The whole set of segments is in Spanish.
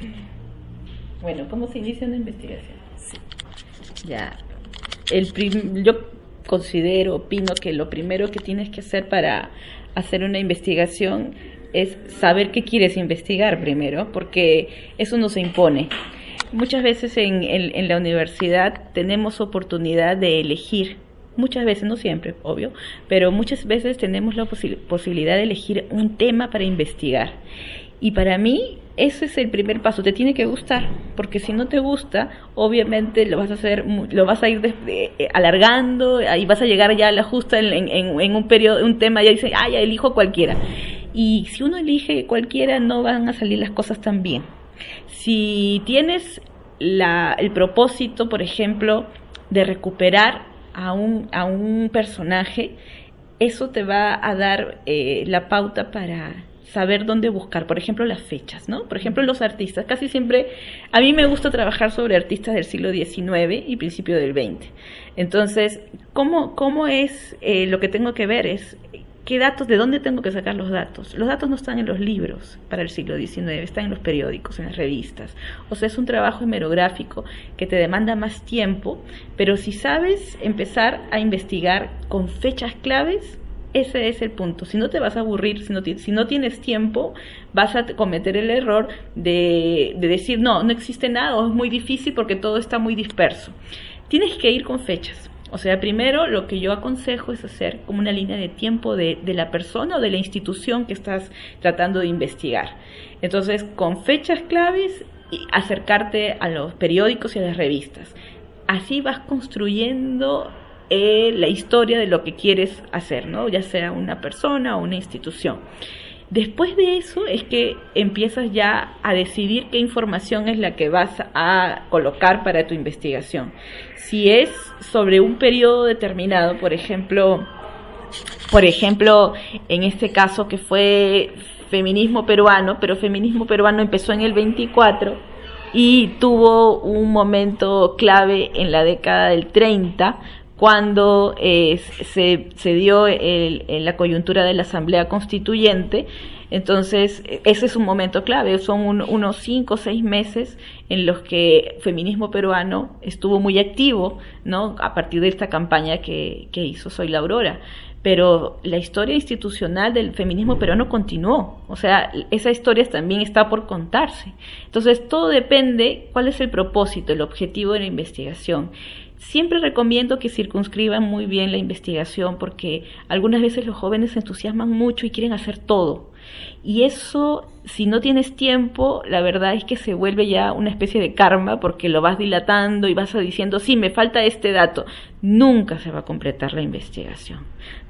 Bueno, ¿cómo se inicia una investigación? Ya. El yo considero, opino que lo primero que tienes que hacer para hacer una investigación es saber qué quieres investigar primero, porque eso no se impone. Muchas veces en, en, la universidad tenemos oportunidad de elegir, muchas veces, no siempre, obvio, pero muchas veces tenemos la posibilidad de elegir un tema para investigar. Y para mí ese es el primer paso, te tiene que gustar, porque si no te gusta, obviamente lo vas a hacer, lo vas a ir eh, alargando, y vas a llegar ya a la justa en, en, un periodo, un tema, ya dice, ah, ya elijo cualquiera. Y si uno elige cualquiera, no van a salir las cosas tan bien. Si tienes la, el propósito, por ejemplo, de recuperar a un, a un personaje, eso te va a dar eh, la pauta para saber dónde buscar, por ejemplo, las fechas, ¿no? Por ejemplo, los artistas. Casi siempre, a mí me gusta trabajar sobre artistas del siglo XIX y principio del XX. Entonces, ¿cómo, cómo es eh, lo que tengo que ver? Es qué datos, de dónde tengo que sacar los datos. Los datos no están en los libros para el siglo XIX, están en los periódicos, en las revistas. O sea, es un trabajo hemerográfico que te demanda más tiempo, pero si sabes empezar a investigar con fechas claves, ese es el punto. Si no te vas a aburrir, si no, tienes tiempo, vas a cometer el error de, de decir, no, no existe nada es muy difícil porque todo está muy disperso. Tienes que ir con fechas. O sea, primero lo que yo aconsejo es hacer como una línea de tiempo de, de, la persona o de la institución que estás tratando de investigar. Entonces, con fechas claves, y acercarte a los periódicos y a las revistas. Así vas construyendo eh, la historia de lo que quieres hacer, ¿no? Ya sea una persona o una institución. Después de eso es que empiezas ya a decidir qué información es la que vas a colocar para tu investigación. Si es sobre un periodo determinado, por ejemplo, por ejemplo, en este caso que fue feminismo peruano, pero feminismo peruano empezó en el 24 y tuvo un momento clave en la década del 30 cuando eh, se, se, dio el, la coyuntura de la Asamblea Constituyente. Entonces, ese es un momento clave, son unos cinco o seis meses en los que el feminismo peruano estuvo muy activo, ¿no? A partir de esta campaña que, que hizo Soy la Aurora. Pero la historia institucional del feminismo peruano continuó, o sea, esa historia también está por contarse. Entonces, todo depende cuál es el propósito, el objetivo de la investigación. Siempre recomiendo que circunscriban muy bien la investigación porque algunas veces los jóvenes se entusiasman mucho y quieren hacer todo. Y eso, si no tienes tiempo, la verdad es que se vuelve ya una especie de karma porque lo vas dilatando y vas diciendo, sí, me falta este dato. Nunca se va a completar la investigación.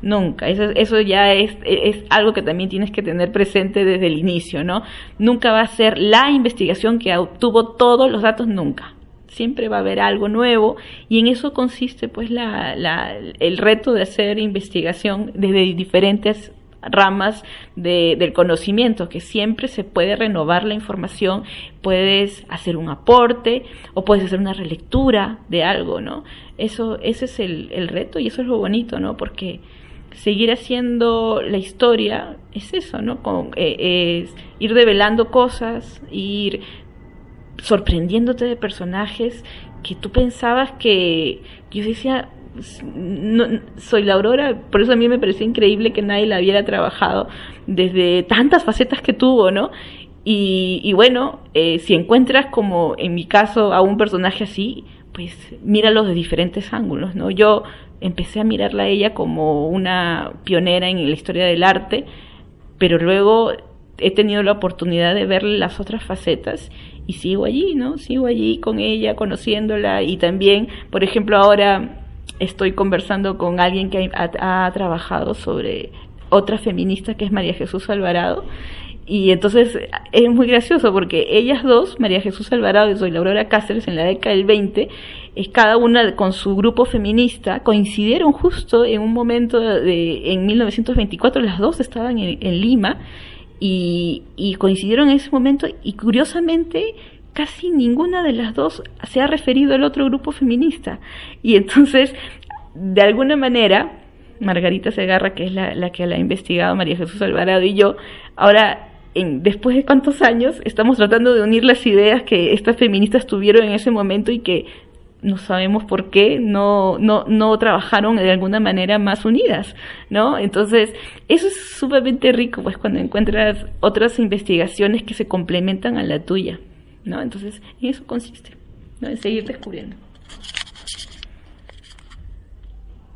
Nunca. Eso, eso ya es, es algo que también tienes que tener presente desde el inicio, ¿no? Nunca va a ser la investigación que obtuvo todos los datos, nunca siempre va a haber algo nuevo y en eso consiste pues la, la, el reto de hacer investigación desde diferentes ramas de, del conocimiento, que siempre se puede renovar la información, puedes hacer un aporte o puedes hacer una relectura de algo, ¿no? Eso, ese es el, el reto y eso es lo bonito, ¿no? Porque seguir haciendo la historia es eso, ¿no? Con, eh, es ir develando cosas, ir sorprendiéndote de personajes que tú pensabas que yo decía no, soy la Aurora, por eso a mí me parecía increíble que nadie la hubiera trabajado desde tantas facetas que tuvo, ¿no? Y, y bueno, eh, si encuentras como en mi caso a un personaje así, pues míralo de diferentes ángulos, ¿no? Yo empecé a mirarla a ella como una pionera en la historia del arte, pero luego he tenido la oportunidad de ver las otras facetas y sigo allí, ¿no? Sigo allí con ella, conociéndola y también, por ejemplo, ahora estoy conversando con alguien que ha, trabajado sobre otra feminista que es María Jesús Alvarado. Y entonces es muy gracioso porque ellas dos, María Jesús Alvarado y Soy Aurora Cáceres, en la década del 20, es cada una con su grupo feminista, coincidieron justo en un momento de, en 1924, las dos estaban en Lima y, y coincidieron en ese momento y curiosamente casi ninguna de las dos se ha referido al otro grupo feminista. Y entonces, de alguna manera, Margarita Segarra, que es la, la que la ha investigado, María Jesús Alvarado y yo, ahora en, después de cuántos años estamos tratando de unir las ideas que estas feministas tuvieron en ese momento y que no sabemos por qué no, no, no trabajaron de alguna manera más unidas, ¿no? Entonces, eso es sumamente rico, pues, cuando encuentras otras investigaciones que se complementan a la tuya, ¿no? Entonces, en eso consiste, ¿no? En seguir descubriendo.